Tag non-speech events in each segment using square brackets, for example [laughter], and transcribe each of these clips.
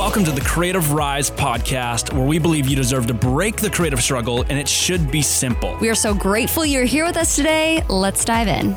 Welcome to the Creative Rise podcast, where we believe you deserve to break the creative struggle and it should be simple. We are so grateful you're here with us today. Let's dive in.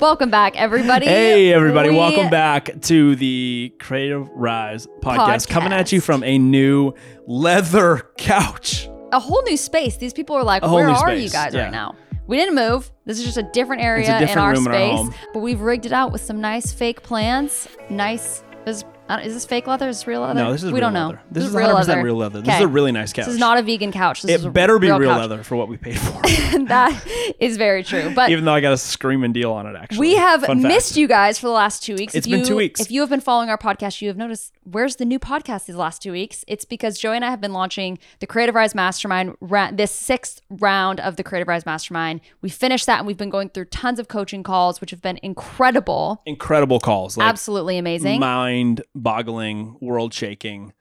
Welcome back, everybody. Hey, everybody. We- Welcome back to the Creative Rise podcast, coming at you from a new leather couch. A whole new space. These people are like, where are space, you guys yeah. right now? We didn't move. This is just a different area a different in our room in our space. but we've rigged it out with some nice fake plants. Nice. Is, uh, is this fake leather? Is this real leather? No, this is we real don't know. leather. This is 100% real leather. This is a really nice couch. This is not a vegan couch. This is It better be real, couch. leather for what we paid for, [laughs] that is very true. But even though I got a screaming deal on it, actually. We have Fun fact. missed you guys for the last two weeks. It's If been you- two weeks. If you have been following our podcast, you have noticed where's the new podcast these last two weeks? It's because Joey and I have been launching the Creative Rise Mastermind, ra- this sixth round of the Creative Rise Mastermind. We finished that and we've been going through tons of coaching calls, which have been incredible, Incredible calls. Like, absolutely amazing. mind boggling, world shaking,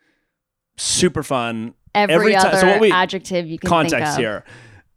super fun. Every, ti- other so what we- adjective you can think context here.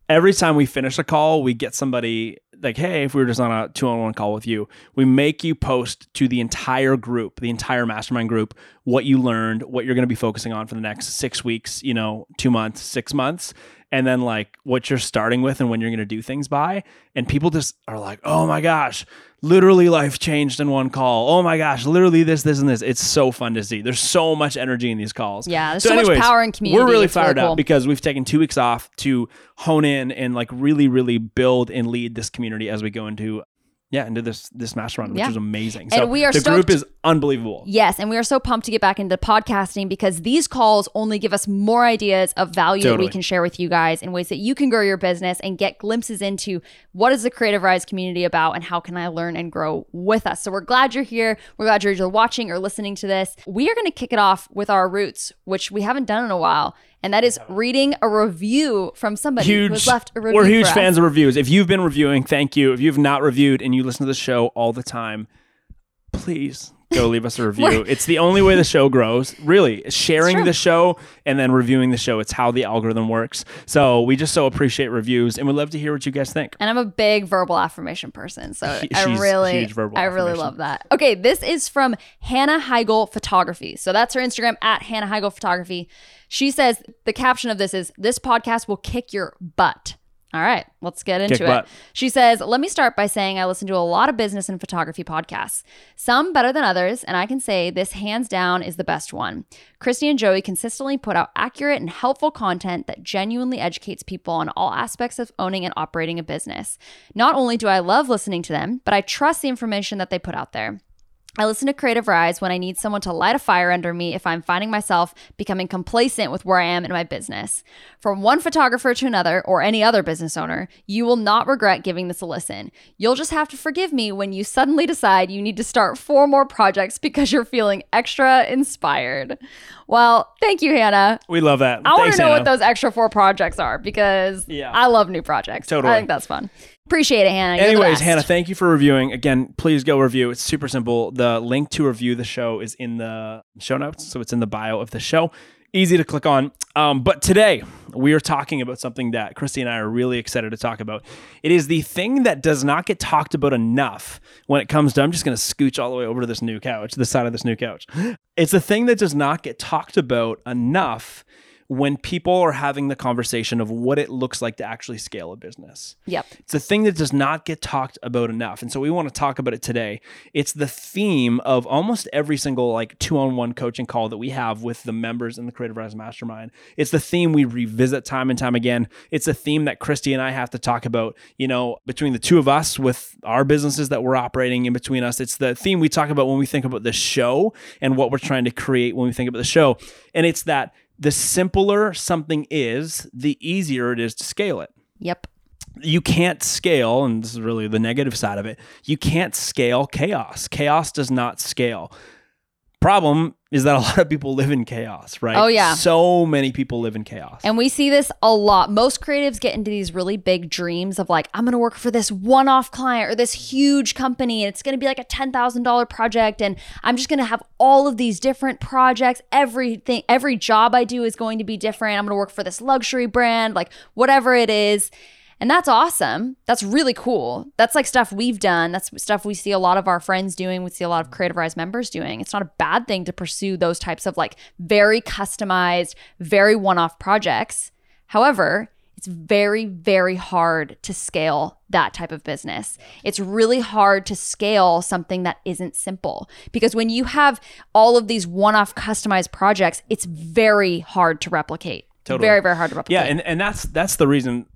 Every time we finish a call, we get somebody like, hey, if we were just on a two on one call with you, we make you post to the entire group, the entire mastermind group, what you learned, what you're going to be focusing on for the next six weeks, you know, two months, six months, and then like what you're starting with and when you're going to do things by. And people just are like, oh my gosh, literally life changed in one call. Oh my gosh, literally this, this, and this. It's so fun to see. There's so much energy in these calls. Yeah, there's so much power in community. We're really It's really fired cool. up because we've taken two weeks off to hone in and like really, really build and lead this community as we go into yeah into this this mastermind, which Yeah. is amazing. And so we are the group is unbelievable. Yes, and we are so pumped to get back into podcasting because these calls only give us more ideas of value that we can share with you guys in ways that you can grow your business and get glimpses into what is the Creative Rise community about and how can I learn and grow with us. So we're glad you're here. We're glad you're either watching or listening to this. We are going to kick it off with our roots, which we haven't done in a while, and that is reading a review from somebody who Huge. has left a review. We're huge fans of reviews. If you've been reviewing, thank you. If you've not reviewed and you listen to the show all the time, please go leave us a [laughs] review. it's the only way the show grows. Really, sharing the show and then reviewing the show. It's how the algorithm works. So we just so appreciate reviews and we'd love to hear what you guys think. And I'm a big verbal affirmation person, so I really, I really love that. Okay, this is from Hannah Heigl Photography. So that's her Instagram at Hannah Heigl Photography. She says the caption of this is "This podcast will kick your butt." All right, let's get into Kick it. butt. She says, Let me start by saying I listen to a lot of business and photography podcasts, some better than others, and I can say this hands down is the best one. Christy and Joey consistently put out accurate and helpful content that genuinely educates people on all aspects of owning and operating a business. Not only do I love listening to them, but I trust the information that they put out there. I listen to Creative Rise when I need someone to light a fire under me if I'm finding myself becoming complacent with where I am in my business. From one photographer to another, or any other business owner, you will not regret giving this a listen. You'll just have to forgive me when you suddenly decide you need to start four more projects because you're feeling extra inspired. Well, thank you, Hannah. We love that. I want to know Hannah. what those extra four projects are because Yeah. I love new projects. Totally. I think that's fun. Appreciate it, Hannah. You're Anyways. Hannah, thank you for reviewing. Again, please go review. It's super simple. The link to review the show is in the show notes, so it's in the bio of the show. Easy to click on. Um, but today we are talking about something that Christy and I are really excited to talk about. It is the thing that does not get talked about enough when it comes to. I'm just going to scooch all the way over to this new couch, the side of this new couch. It's the thing that does not get talked about enough when people are having the conversation of what it looks like to actually scale a business. Yep. It's a thing that does not get talked about enough. And so we want to talk about it today. It's the theme of almost every single like two-on-one coaching call that we have with the members in the Creative Rise Mastermind. It's the theme we revisit time and time again. It's a theme that Christy and I have to talk about, you know, between the two of us with our businesses that we're operating in between us. It's the theme we talk about when we think about the show and what we're trying to create when we think about the show. And it's that the simpler something is, the easier it is to scale it Yep. you can't scale, and this is really the negative side of it, you can't scale chaos. Chaos does not scale. Problem is that a [laughs] lot of people live in chaos, right? Oh, yeah. So many people live in chaos. And we see this a lot. Most creatives get into these really big dreams of like, I'm going to work for this one off client or this huge company, and it's going to be like a $10,000 project. And I'm just going to have all of these different projects. Everything, every job I do is going to be different. I'm going to work for this luxury brand, like whatever it is. And that's awesome. That's really cool. That's like stuff we've done. That's stuff we see a lot of our friends doing. We see a lot of Creative Rise members doing. It's not a bad thing to pursue those types of like very customized, very one off projects. However, it's very, very hard to scale that type of business. It's really hard to scale something that isn't simple because when you have all of these one off customized projects, it's very hard to replicate. Totally. Very, very hard to replicate. Yeah, and, and that's that's the reason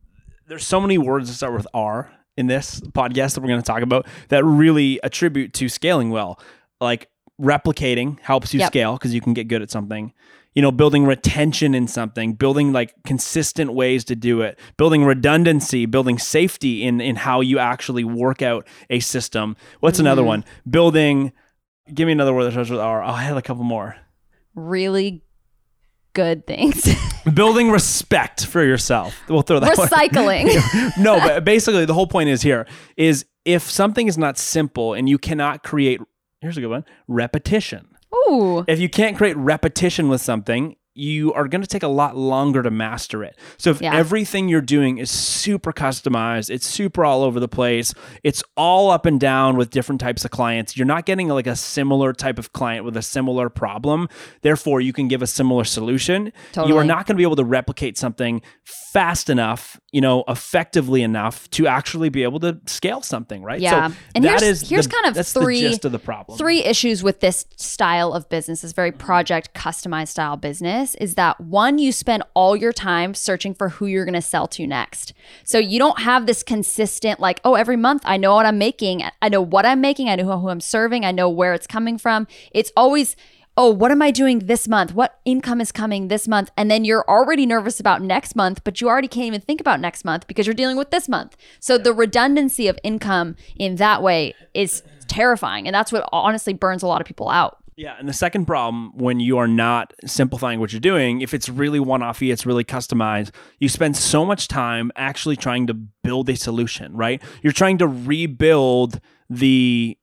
there's so many words that start with R in this podcast that we're going to talk about that really attribute to scaling well. Like replicating helps you Yep. scale because you can get good at something. You know, building retention in something, building like consistent ways to do it, building redundancy, building safety in in how you actually work out a system. What's another Mhm. one? Building. Give me another word that starts with R. Oh, I had a couple more. really good things. [laughs] Building respect for yourself. We'll throw that. Recycling. [laughs] no, but [laughs] basically the whole point is here is if something is not simple and you cannot create here's a good one, repetition. Ooh. If you can't create repetition with something, you are going to take a lot longer to master it. So if Yeah. everything you're doing is super customized, it's super all over the place, it's all up and down with different types of clients, you're not getting like a similar type of client with a similar problem. Therefore, you can give a similar solution. You are not going to be able to replicate something fast enough, you know, effectively enough to actually be able to scale something, right? Yeah. So And that here's- is here's the- kind of that's three- the gist of the problem. Three issues with this style of business, this very project customized style business, is that one, you spend all your time searching for who you're going to sell to next. So you don't have this consistent, like, oh, every month I know what I'm making. I know what I'm making. I know who I'm serving. I know where it's coming from. It's always, oh, what am I doing this month? What income is coming this month? And then you're already nervous about next month, but you already can't even think about next month because you're dealing with this month. So the redundancy of income in that way is terrifying. And that's what honestly burns a lot of people out. Yeah, and the second problem when you are not simplifying what you're doing, if it's really one-offy, it's really customized, you spend so much time actually trying to build a solution, right? You're trying to rebuild the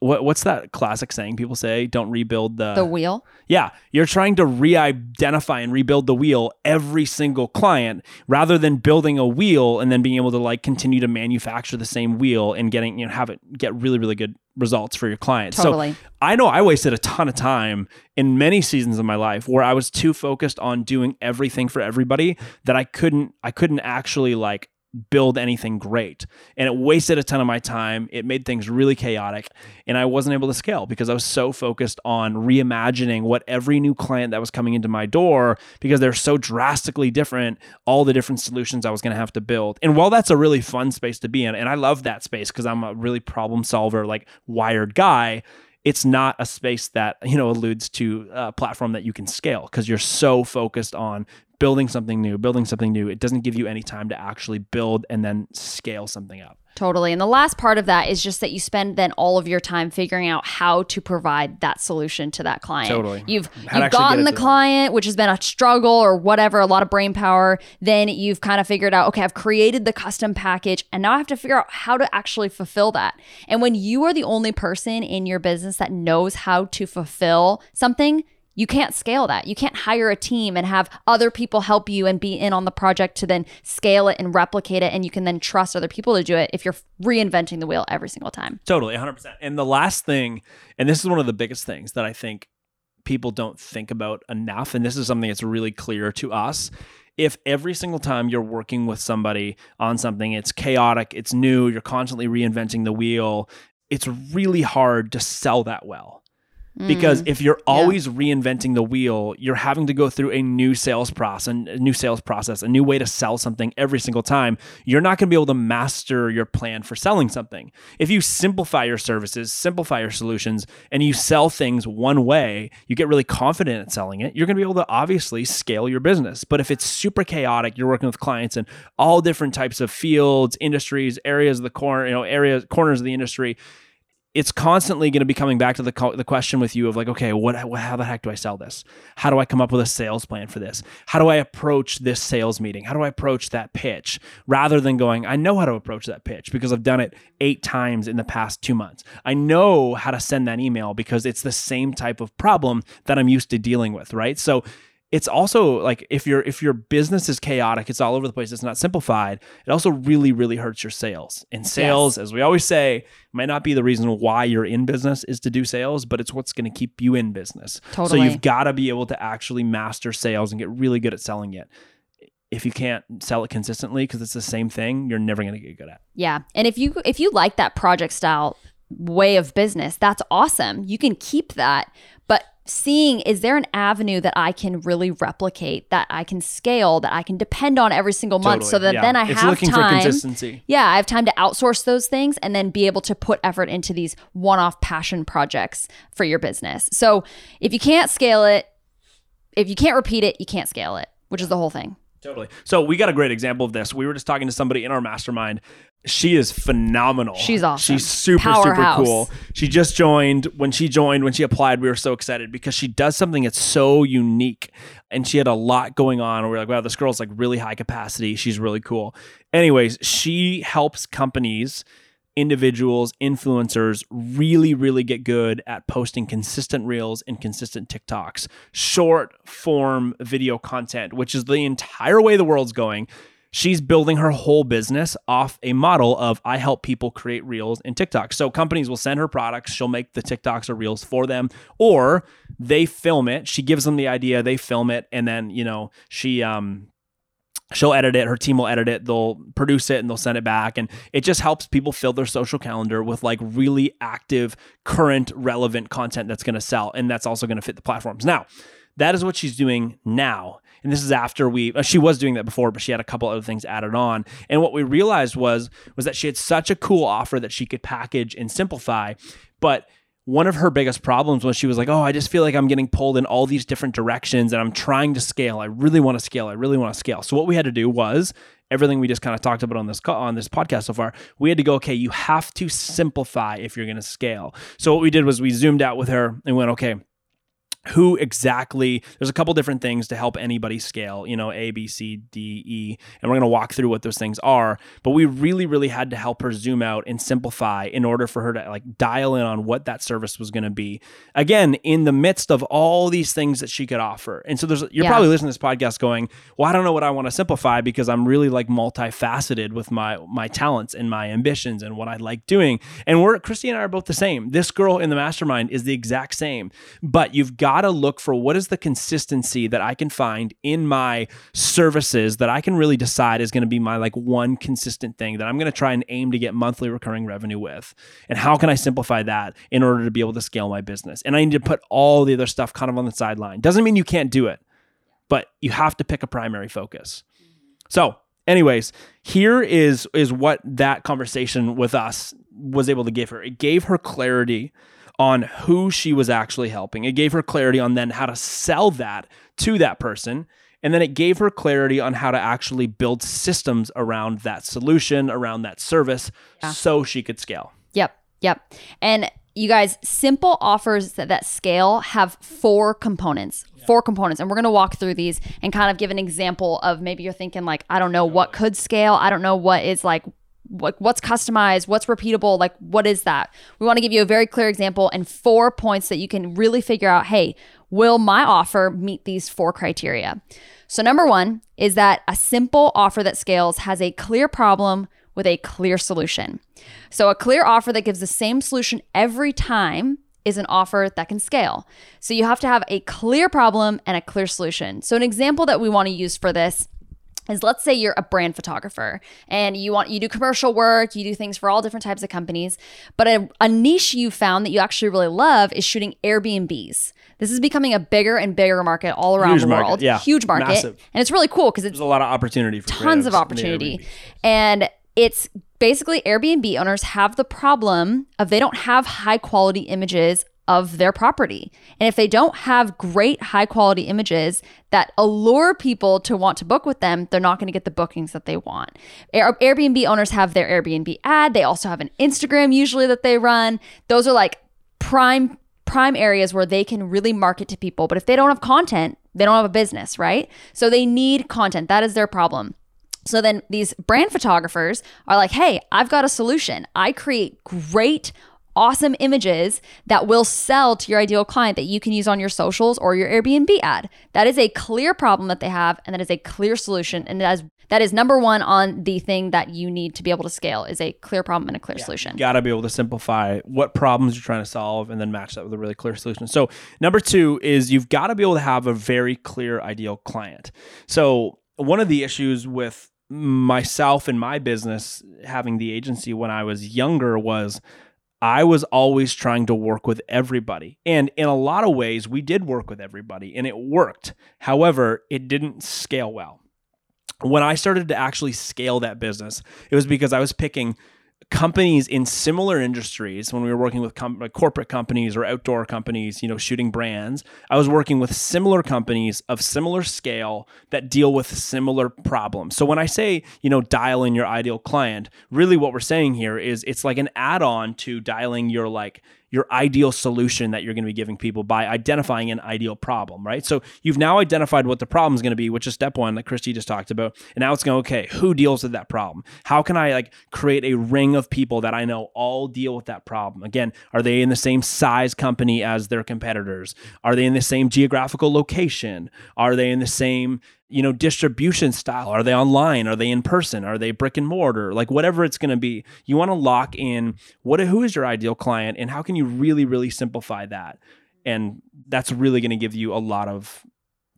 what what's that classic saying people say, don't rebuild the The wheel. Yeah, you're trying to re-identify and rebuild the wheel every single client rather than building a wheel and then being able to like continue to manufacture the same wheel and getting you know have it get really really good results for your clients. Totally. So I know I wasted a ton of time in many seasons of my life where I was too focused on doing everything for everybody that I couldn't I couldn't actually like build anything great. And it wasted a ton of my time. It made things really chaotic and I wasn't able to scale because I was so focused on reimagining what every new client that was coming into my door because they're so drastically different, all the different solutions I was going to have to build. And while that's a really fun space to be in and I love that space because I'm a really problem solver like wired guy, it's not a space that you know alludes to a platform that you can scale because you're so focused on building something new building something new it doesn't give you any time to actually build and then scale something up Totally. And the last part of that is just that you spend then all of your time figuring out how to provide that solution to that client. Totally. You've How you've gotten the to them. client, which has been a struggle or whatever, a lot of brain power. Then you've kind of figured out, okay, I've created the custom package and now I have to figure out how to actually fulfill that. And when you are the only person in your business that knows how to fulfill something, you can't scale that. You can't hire a team and have other people help you and be in on the project to then scale it and replicate it. And you can then trust other people to do it if you're reinventing the wheel every single time. Totally, 100%. And the last thing, and this is one of the biggest things that I think people don't think about enough, and this is something that's really clear to us. If every single time you're working with somebody on something, it's chaotic, it's new, you're constantly reinventing the wheel, it's really hard to sell that well. Because Mm. if you're always reinventing the wheel, you're having to go through a new sales process, a new sales process, a new way to sell something every single time. You're not going to be able to master your plan for selling something. If you simplify your services, simplify your solutions, and you sell things one way, you get really confident at selling it. You're going to be able to obviously scale your business. But if it's super chaotic, you're working with clients in all different types of fields, industries, areas of the corner, you know, areas, corners of the industry it's constantly going to be coming back to the co- the question with you of like, okay, what, how the heck do I sell this? How do I come up with a sales plan for this? How do I approach this sales meeting? How do I approach that pitch? Rather than going, I know how to approach that pitch because I've done it eight times in the past two months. I know how to send that email because it's the same type of problem that I'm used to dealing with, right? So it's also like if your if your business is chaotic, it's all over the place, it's not simplified, it also really really hurts your sales. And sales, as we always say, might not be the reason why you're in business is to do sales, but it's what's going to keep you in business. So you've got to be able to actually master sales and get really good at selling it. If you can't sell it consistently because it's the same thing, you're never going to get good at. Yeah. And if you if you like that project style way of business, that's awesome. You can keep that, but seeing is there an avenue that I can really replicate, that I can scale, that I can depend on every single month so that yeah. then I it's have looking time for consistency. Yeah, I have time to outsource those things and then be able to put effort into these one-off passion projects for your business. So, if you can't scale it, if you can't repeat it, you can't scale it, which is the whole thing. Totally. So we got a great example of this. We were just talking to somebody in our mastermind. She is phenomenal. She's awesome. She's super Powerhouse. super cool. She just joined. When she joined, when she applied, we were so excited because she does something that's so unique, and she had a lot going on. We are like, wow, this girl's like really high capacity. She's really cool. Anyways, she helps companies individuals, influencers really, really get good at posting consistent reels and consistent TikToks, short form video content, which is the entire way the world's going. She's building her whole business off a model of I help people create reels and TikToks. So companies will send her products, she'll make the TikToks or reels for them, or they film it. She gives them the idea, they film it, and then, you know, she um she'll edit it. Her team will edit it. They'll produce it and they'll send it back. And it just helps people fill their social calendar with like really active current relevant content that's going to sell and that's also going to fit the platforms. Now that is what she's doing now. And this is after we uh, she was doing that before but she had a couple other things added on. And what we realized was was that she had such a cool offer that she could package and simplify but one of her biggest problems was she was like, "Oh, I just feel like I'm getting pulled in all these different directions and I'm trying to scale. I really want to scale. I really want to scale." So what we had to do was everything we just kind of talked about on this on this podcast so far. We had to go, "Okay, you have to simplify if you're going to scale." So what we did was we zoomed out with her and went, "Okay, who exactly there's a couple different things to help anybody scale you know a b c d e and we're going to walk through what those things are but we really really had to help her zoom out and simplify in order for her to like dial in on what that service was going to be again in the midst of all these things that she could offer and so there's you're Yeah. probably listening to this podcast going well i don't know what i want to simplify because i'm really like multifaceted with my my talents and my ambitions and what i like doing and we're christy and i are both the same this girl in the mastermind is the exact same but you've got to look for what is the consistency that i can find in my services that i can really decide is going to be my like one consistent thing that i'm going to try and aim to get monthly recurring revenue with. And how can i simplify that in order to be able to scale my business? And i need to put all the other stuff kind of on the sideline. Doesn't mean you can't do it but you have to pick a primary focus. Mm-hmm. So anyways here is is what that conversation with us was able to give her. It gave her clarity on who she was actually helping it gave her clarity on then how to sell that to that person and then it gave her clarity on how to actually build systems around that solution around that service Yeah. so she could scale Yep. Yep. And you guys, simple offers that, that scale have four components. Four components. And we're going to walk through these and kind of give an example of maybe you're thinking like, I don't know what could scale. I don't know what is like what, what's customized, what's repeatable, like what is that? We want to give you a very clear example and four points that you can really figure out, hey, will my offer meet these four criteria? So number 1 is that a simple offer that scales has a clear problem with a clear solution. So, a clear offer that gives the same solution every time is an offer that can scale. So, you have to have a clear problem and a clear solution. So, an example that we want to use for this is let's say you're a brand photographer and you want you do commercial work you do things for all different types of companies but a, a niche you found that you actually really love is shooting airbnbs this is becoming a bigger and bigger market all around Huge the market, world yeah. huge market Massive. and it's really cool because it's there's a lot of opportunity for tons of opportunity. And it's basically Airbnb owners have the problem of they don't have high quality images of their property. And if they don't have great high quality images that allure people to want to book with them, they're not going to get the bookings that they want. Air- Airbnb owners have their Airbnb ad, they also have an Instagram usually that they run. Those are like prime prime areas where they can really market to people. But if they don't have content, they don't have a business, right? So they need content. That is their problem. So then these brand photographers are like, hey, I've got a solution. I create great awesome images that will sell to your ideal client that you can use on your socials or your Airbnb ad. That is a clear problem that they have, and that is a clear solution. And that is that is number one on the thing that you need to be able to scale is a clear problem and a clear solution. You got to be able to simplify what problems you're trying to solve and then match that with a really clear solution. So, number two is you've got to be able to have a very clear ideal client. So, one of the issues with myself and my business having the agency when I was younger was I was always trying to work with everybody. And in a lot of ways, we did work with everybody and it worked. However, it didn't scale well. When I started to actually scale that business, it was because I was picking companies in similar industries when we were working with com- like corporate companies or outdoor companies you know shooting brands i was working with similar companies of similar scale that deal with similar problems. So when i say you know dial in your ideal client really what we're saying here is it's like an add-on to dialing your like your ideal solution that you're going to be giving people by identifying an ideal problem, right? So you've now identified what the problem is going to be, which is step one, that Christy just talked about. And now it's going, okay, who deals with that problem? How can I like create a ring of people that I know all deal with that problem? Again, are they in the same size company as their competitors? Are they in the same geographical location? Are they in the same you know distribution style? Are they online? Are they in person? Are they brick and mortar? Like whatever it's going to be you want to lock in what who is your ideal client and how can you really really simplify that? And that's really going to give you a lot of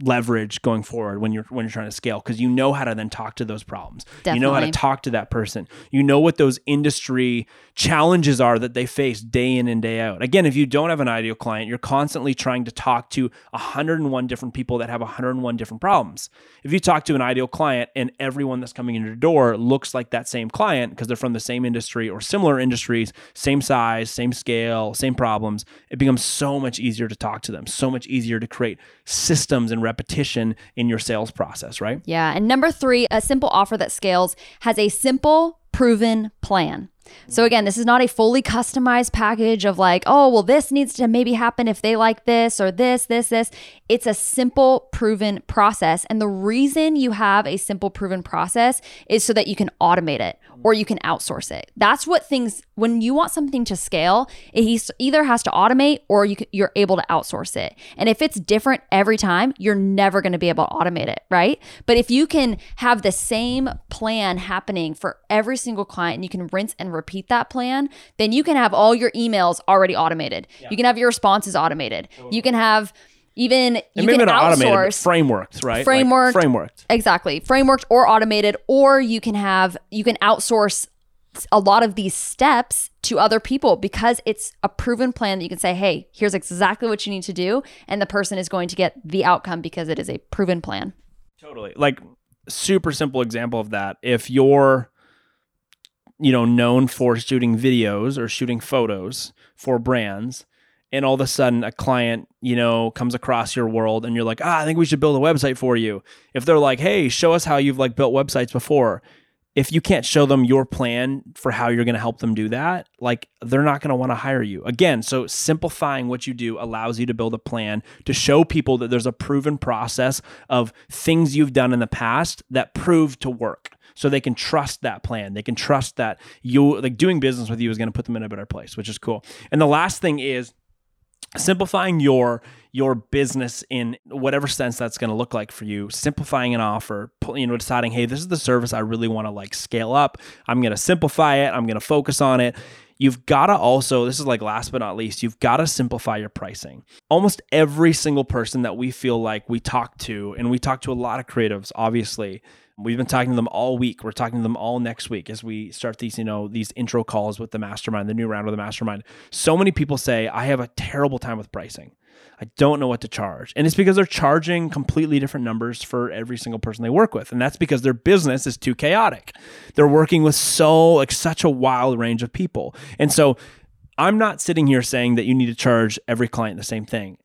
leverage going forward when you're when you're trying to scale because you know how to then talk to those problems. Definitely. You know how to talk to that person. You know what those industry challenges are that they face day in and day out. Again, if you don't have an ideal client, you're constantly trying to talk to 101 different people that have 101 different problems. If you talk to an ideal client and everyone that's coming in your door looks like that same client because they're from the same industry or similar industries, same size, same scale, same problems, it becomes so much easier to talk to them, so much easier to create systems and repetition in your sales process, right? Yeah. And number three, a simple offer that scales has a simple, proven plan. So again, this is not a fully customized package of like, oh, well, this needs to maybe happen if they like this or this, this, this. It's a simple, proven process. And the reason you have a simple, proven process is so that you can automate it or you can outsource it. That's what things, when you want something to scale, it either has to automate or you you're able to outsource it. And if it's different every time, you're never going to be able to automate it, right? But if you can have the same plan happening for every single client and you can rinse and repeat that plan, then you can have all your emails already automated. Yeah. You can have your responses automated. Totally. You can have even and you maybe can not outsource automated, frameworked, right? Framework, like frameworked, exactly, frameworked or automated, or you can have you can outsource a lot of these steps to other people because it's a proven plan that you can say, hey, here's exactly what you need to do, and the person is going to get the outcome because it is a proven plan. Totally, like super simple example of that. If you're you know known for shooting videos or shooting photos for brands and all of a sudden a client you know comes across your world and you're like ah i think we should build a website for you. If they're like hey show us how you've like built websites before if you can't show them your plan for how you're going to help them do that like they're not going to want to hire you again so simplifying what you do allows you to build a plan to show people that there's a proven process of things you've done in the past that prove to work so they can trust that plan. They can trust that you like doing business with you is going to put them in a better place, which is cool. And the last thing is simplifying your your business in whatever sense that's going to look like for you simplifying an offer you know deciding hey this is the service i really want to like scale up i'm going to simplify it i'm going to focus on it you've got to also this is like last but not least you've got to simplify your pricing almost every single person that we feel like we talk to and we talk to a lot of creatives obviously We've been talking to them all week. We're talking to them all next week as we start these, you know, these intro calls with the mastermind, the new round of the mastermind. So many people say, I have a terrible time with pricing. I don't know what to charge. And it's because they're charging completely different numbers for every single person they work with. And that's because their business is too chaotic. They're working with so like such a wild range of people. And so I'm not sitting here saying that you need to charge every client the same thing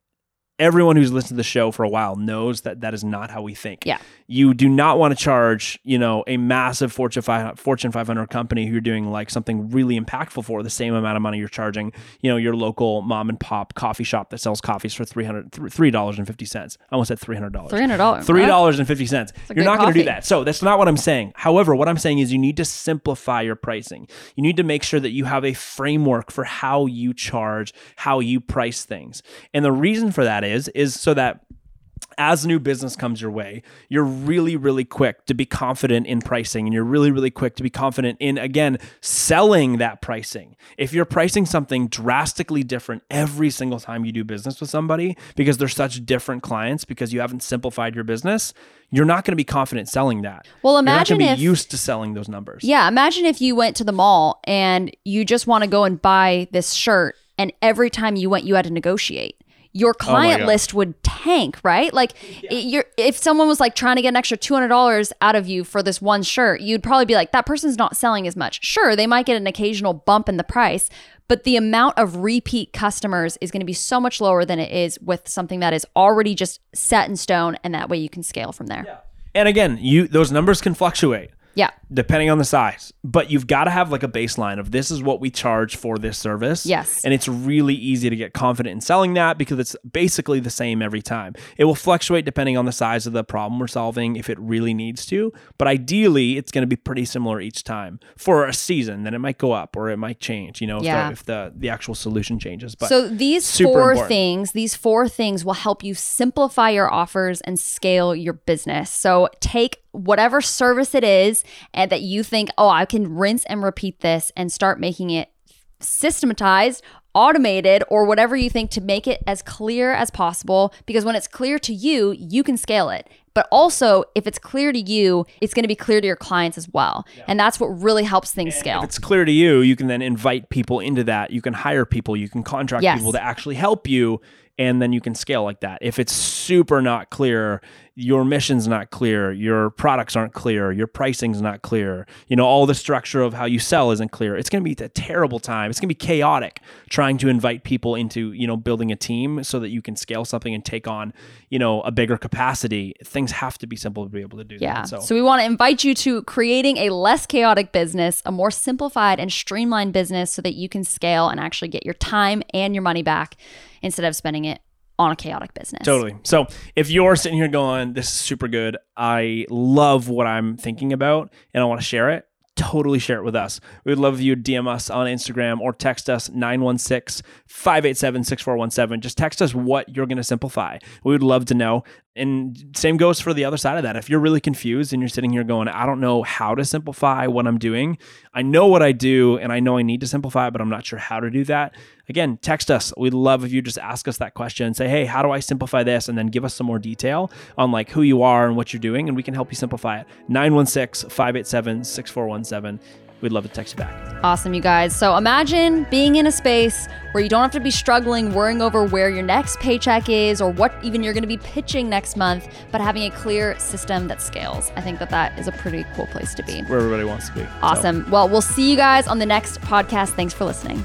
everyone who's listened to the show for a while knows that that is not how we think. Yeah. You do not want to charge, you know, a massive Fortune 500, Fortune 500 company who you're doing like something really impactful for the same amount of money you're charging, you know, your local mom and pop coffee shop that sells coffees for 300 $3.50. I almost said $300. $300. $3.50. a You're not going to do that. So that's not what I'm saying. However, what I'm saying is you need to simplify your pricing. You need to make sure that you have a framework for how you charge, how you price things. And the reason for that is is so that as new business comes your way, you're really, really quick to be confident in pricing and you're really, really quick to be confident in, again, selling that pricing. If you're pricing something drastically different every single time you do business with somebody because they're such different clients because you haven't simplified your business, you're not going to be confident selling that. Well, You're not imagine if- used to selling those numbers. Yeah, imagine if you went to the mall and you just want to go and buy this shirt, and every time you went, you had to negotiate. Your oh client God. list would tank, right? Like, it- you're, if someone was like trying to get an extra two hundred dollars out of you for this one shirt, you'd probably be like, "That person's not selling as much." Sure, they might get an occasional bump in the price, but the amount of repeat customers is going to be so much lower than it is with something that is already just set in stone, and that way you can scale from there. And again, you those numbers can fluctuate. Yeah. depending on the size. But you've got to have like a baseline of this is what we charge for this service. Yes. And it's really easy to get confident in selling that because it's basically the same every time. It will fluctuate depending on the size of the problem we're solving if it really needs to. But ideally, it's going to be pretty similar each time for a season. Then it might go up or it might change, you know, if, Yeah. the, if the, the actual solution changes. But so these four important. things, these four things will help you simplify your offers and scale your business. So take whatever service it is and that you think, "Oh, I can rinse and repeat this and start making it systematized, automated or whatever you think to make it as clear as possible because when it's clear to you, you can scale it. But also, if it's clear to you, it's going to be clear to your clients as well. And that's what really helps things scale. If it's clear to you, you can then invite people into that. You can hire people, you can contract Yes. people to actually help you, and then you can scale like that. If it's super not clear, your mission's not clear, your products aren't clear, your pricing's not clear, you know, all the structure of how you sell isn't clear. It's going to be a terrible time. It's going to be chaotic trying to invite people into, you know, building a team so that you can scale something and take on, you know, a bigger capacity. Things have to be simple to be able to do Yeah. that. So, So. we want to invite you to creating a less chaotic business, a more simplified and streamlined business so that you can scale and actually get your time and your money back instead of spending it on a chaotic business. Totally. So if you're sitting here going, this is super good, I love what I'm thinking about and I want to share it, totally share it with us. We would love if you DM us on Instagram or text us 916 587 6417. Just text us what you're going to simplify. We would love to know. And same goes for the other side of that. If you're really confused and you're sitting here going, I don't know how to simplify what I'm doing, I know what I do and I know I need to simplify but I'm not sure how to do that. Again, text us. We'd love if you just ask us that question and say, hey, how do I simplify this? And then give us some more detail on like who you are and what you're doing, and we can help you simplify it. 916 587 6417. We'd love to text you back. Awesome, you guys. So imagine being in a space where you don't have to be struggling, worrying over where your next paycheck is or what even you're going to be pitching next month, but having a clear system that scales. I think that that is a pretty cool place to be. Where everybody wants to be. So- Awesome. Well, we'll see you guys on the next podcast. Thanks for listening.